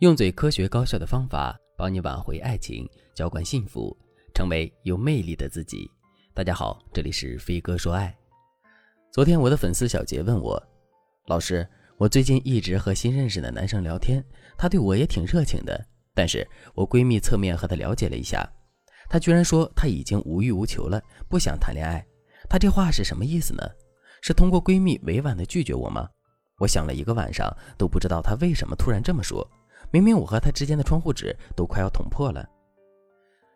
用最科学高效的方法帮你挽回爱情，浇灌幸福，成为有魅力的自己。大家好，这里是飞哥说爱。昨天我的粉丝小杰问我，老师，我最近一直和新认识的男生聊天，他对我也挺热情的，但是我闺蜜侧面和他了解了一下，他居然说他已经无欲无求了，不想谈恋爱。他这话是什么意思呢？是通过闺蜜委婉的拒绝我吗？我想了一个晚上都不知道他为什么突然这么说。明明我和他之间的窗户纸都快要捅破了。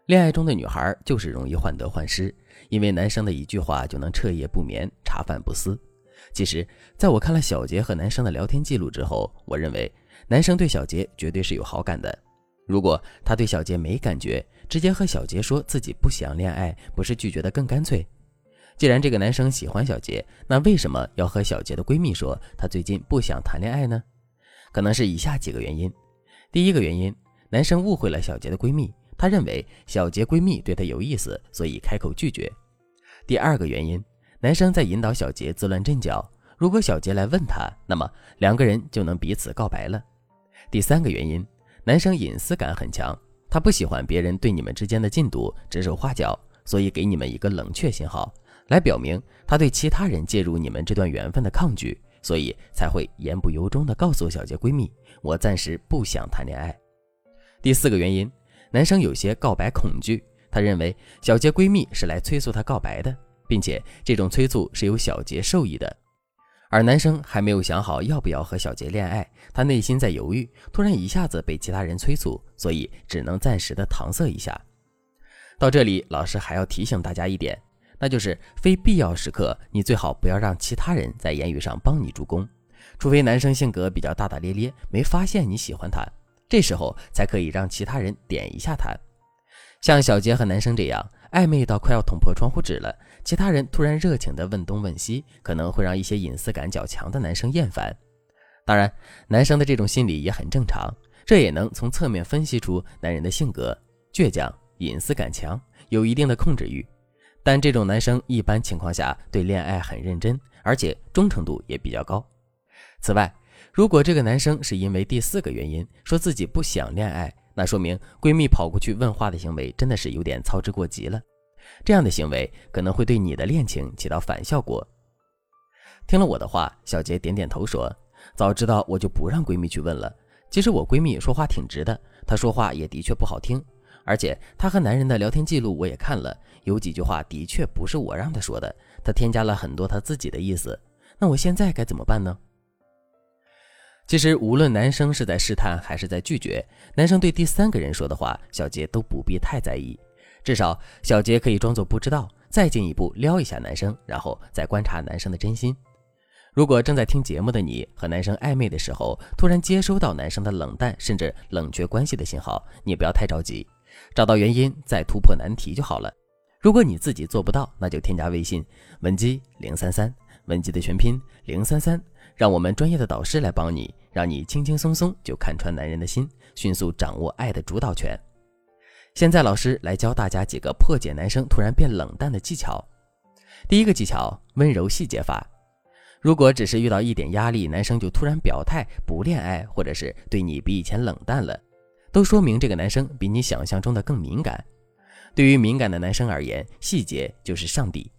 恋爱中的女孩就是容易患得患失，因为男生的一句话就能彻夜不眠、茶饭不思。其实，在我看了小杰和男生的聊天记录之后，我认为男生对小杰绝对是有好感的。如果他对小杰没感觉，直接和小杰说自己不想恋爱，不是拒绝的更干脆？既然这个男生喜欢小杰，那为什么要和小杰的闺蜜说他最近不想谈恋爱呢？可能是以下几个原因。第一个原因，男生误会了小杰的闺蜜，他认为小杰闺蜜对他有意思，所以开口拒绝。第二个原因，男生在引导小杰自乱阵脚，如果小杰来问他，那么两个人就能彼此告白了。第三个原因，男生隐私感很强，他不喜欢别人对你们之间的进度指手画脚，所以给你们一个冷却信号，来表明他对其他人介入你们这段缘分的抗拒。所以才会言不由衷地告诉小杰闺蜜：“我暂时不想谈恋爱。”第四个原因，男生有些告白恐惧，他认为小杰闺蜜是来催促他告白的，并且这种催促是由小杰受益的。而男生还没有想好要不要和小杰恋爱，他内心在犹豫，突然一下子被其他人催促，所以只能暂时的搪塞一下。到这里，老师还要提醒大家一点。那就是非必要时刻，你最好不要让其他人在言语上帮你助攻，除非男生性格比较大大咧咧，没发现你喜欢他，这时候才可以让其他人点一下他。像小杰和男生这样暧昧到快要捅破窗户纸了，其他人突然热情的问东问西，可能会让一些隐私感较强的男生厌烦。当然，男生的这种心理也很正常，这也能从侧面分析出男人的性格倔强、隐私感强，有一定的控制欲。但这种男生一般情况下对恋爱很认真，而且忠诚度也比较高。此外，如果这个男生是因为第四个原因说自己不想恋爱，那说明闺蜜跑过去问话的行为真的是有点操之过急了。这样的行为可能会对你的恋情起到反效果。听了我的话，小杰点点头说：“早知道我就不让闺蜜去问了。其实我闺蜜说话挺直的，她说话也的确不好听。”而且她和男人的聊天记录我也看了，有几句话的确不是我让她说的，她添加了很多她自己的意思。那我现在该怎么办呢？其实无论男生是在试探还是在拒绝，男生对第三个人说的话，小杰都不必太在意。至少小杰可以装作不知道，再进一步撩一下男生，然后再观察男生的真心。如果正在听节目的你和男生暧昧的时候，突然接收到男生的冷淡甚至冷却关系的信号，你不要太着急。找到原因，再突破难题就好了。如果你自己做不到，那就添加微信文姬零三三，文姬的全拼零三三，让我们专业的导师来帮你，让你轻轻松松就看穿男人的心，迅速掌握爱的主导权。现在老师来教大家几个破解男生突然变冷淡的技巧。第一个技巧，温柔细节法。如果只是遇到一点压力，男生就突然表态不恋爱，或者是对你比以前冷淡了。都说明这个男生比你想象中的更敏感。对于敏感的男生而言，细节就是上帝。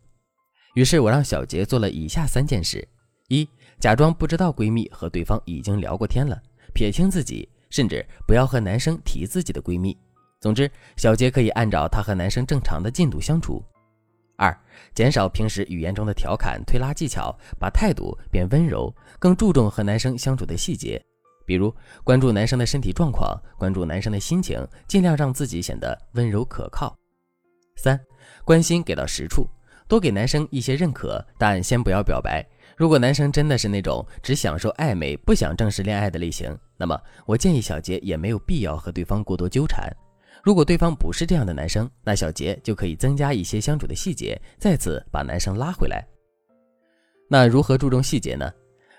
于是我让小杰做了以下三件事：一、假装不知道闺蜜和对方已经聊过天了，撇清自己，甚至不要和男生提自己的闺蜜。总之，小杰可以按照他和男生正常的进度相处。二、减少平时语言中的调侃、推拉技巧，把态度变温柔，更注重和男生相处的细节。比如关注男生的身体状况，关注男生的心情，尽量让自己显得温柔可靠。三，关心给到实处，多给男生一些认可，但先不要表白。如果男生真的是那种只享受暧昧、不想正式恋爱的类型，那么我建议小杰也没有必要和对方过多纠缠。如果对方不是这样的男生，那小杰就可以增加一些相处的细节，再次把男生拉回来。那如何注重细节呢？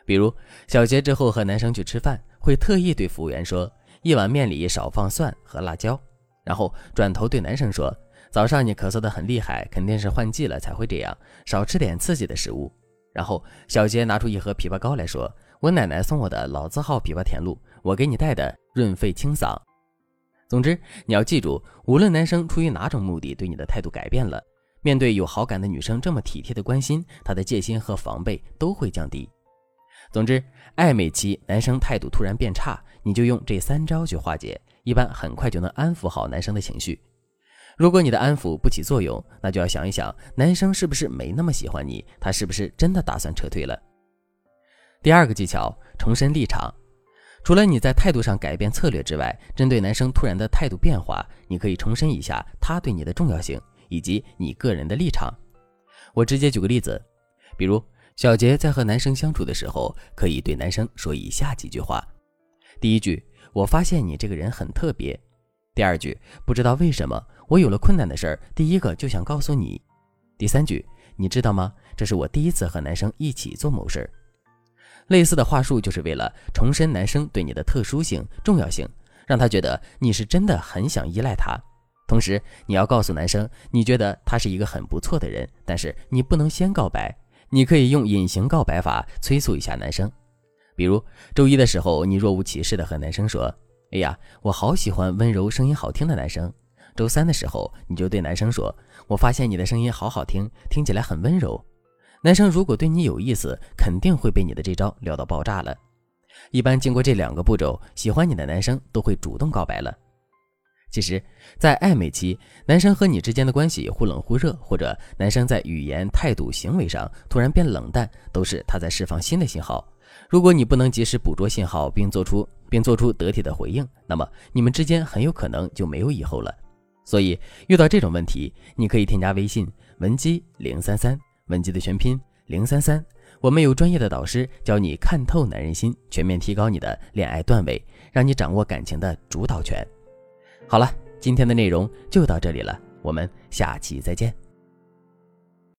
比如小杰之后和男生去吃饭。会特意对服务员说：“一碗面里少放蒜和辣椒。”然后转头对男生说：“早上你咳嗽的很厉害，肯定是换季了才会这样，少吃点刺激的食物。”然后小杰拿出一盒枇杷膏来说：“我奶奶送我的老字号枇杷甜露，我给你带的润肺清嗓。总之，你要记住，无论男生出于哪种目的对你的态度改变了，面对有好感的女生这么体贴的关心，他的戒心和防备都会降低。总之，暧昧期男生态度突然变差，你就用这三招去化解，一般很快就能安抚好男生的情绪。如果你的安抚不起作用，那就要想一想，男生是不是没那么喜欢你，他是不是真的打算撤退了？第二个技巧，重申立场。除了你在态度上改变策略之外，针对男生突然的态度变化，你可以重申一下他对你的重要性以及你个人的立场。我直接举个例子，比如小杰在和男生相处的时候，可以对男生说以下几句话：第一句，我发现你这个人很特别；第二句，不知道为什么我有了困难的事儿，第一个就想告诉你；第三句，你知道吗？这是我第一次和男生一起做某事儿。类似的话术就是为了重申男生对你的特殊性、重要性，让他觉得你是真的很想依赖他。同时，你要告诉男生，你觉得他是一个很不错的人，但是你不能先告白，你可以用隐形告白法催促一下男生。比如周一的时候，你若无其事的和男生说：“哎呀，我好喜欢温柔、声音好听的男生。”周三的时候，你就对男生说：“我发现你的声音好好听，听起来很温柔。”男生如果对你有意思，肯定会被你的这招撩到爆炸了。一般经过这两个步骤，喜欢你的男生都会主动告白了。其实，在暧昧期，男生和你之间的关系忽冷忽热，或者男生在语言、态度、行为上突然变冷淡，都是他在释放新的信号。如果你不能及时捕捉信号，并做出并做出得体的回应，那么你们之间很有可能就没有以后了。所以，遇到这种问题，你可以添加微信文姬零三三。文姬的全拼零三三，我们有专业的导师教你看透男人心，全面提高你的恋爱段位，让你掌握感情的主导权。好了，今天的内容就到这里了，我们下期再见。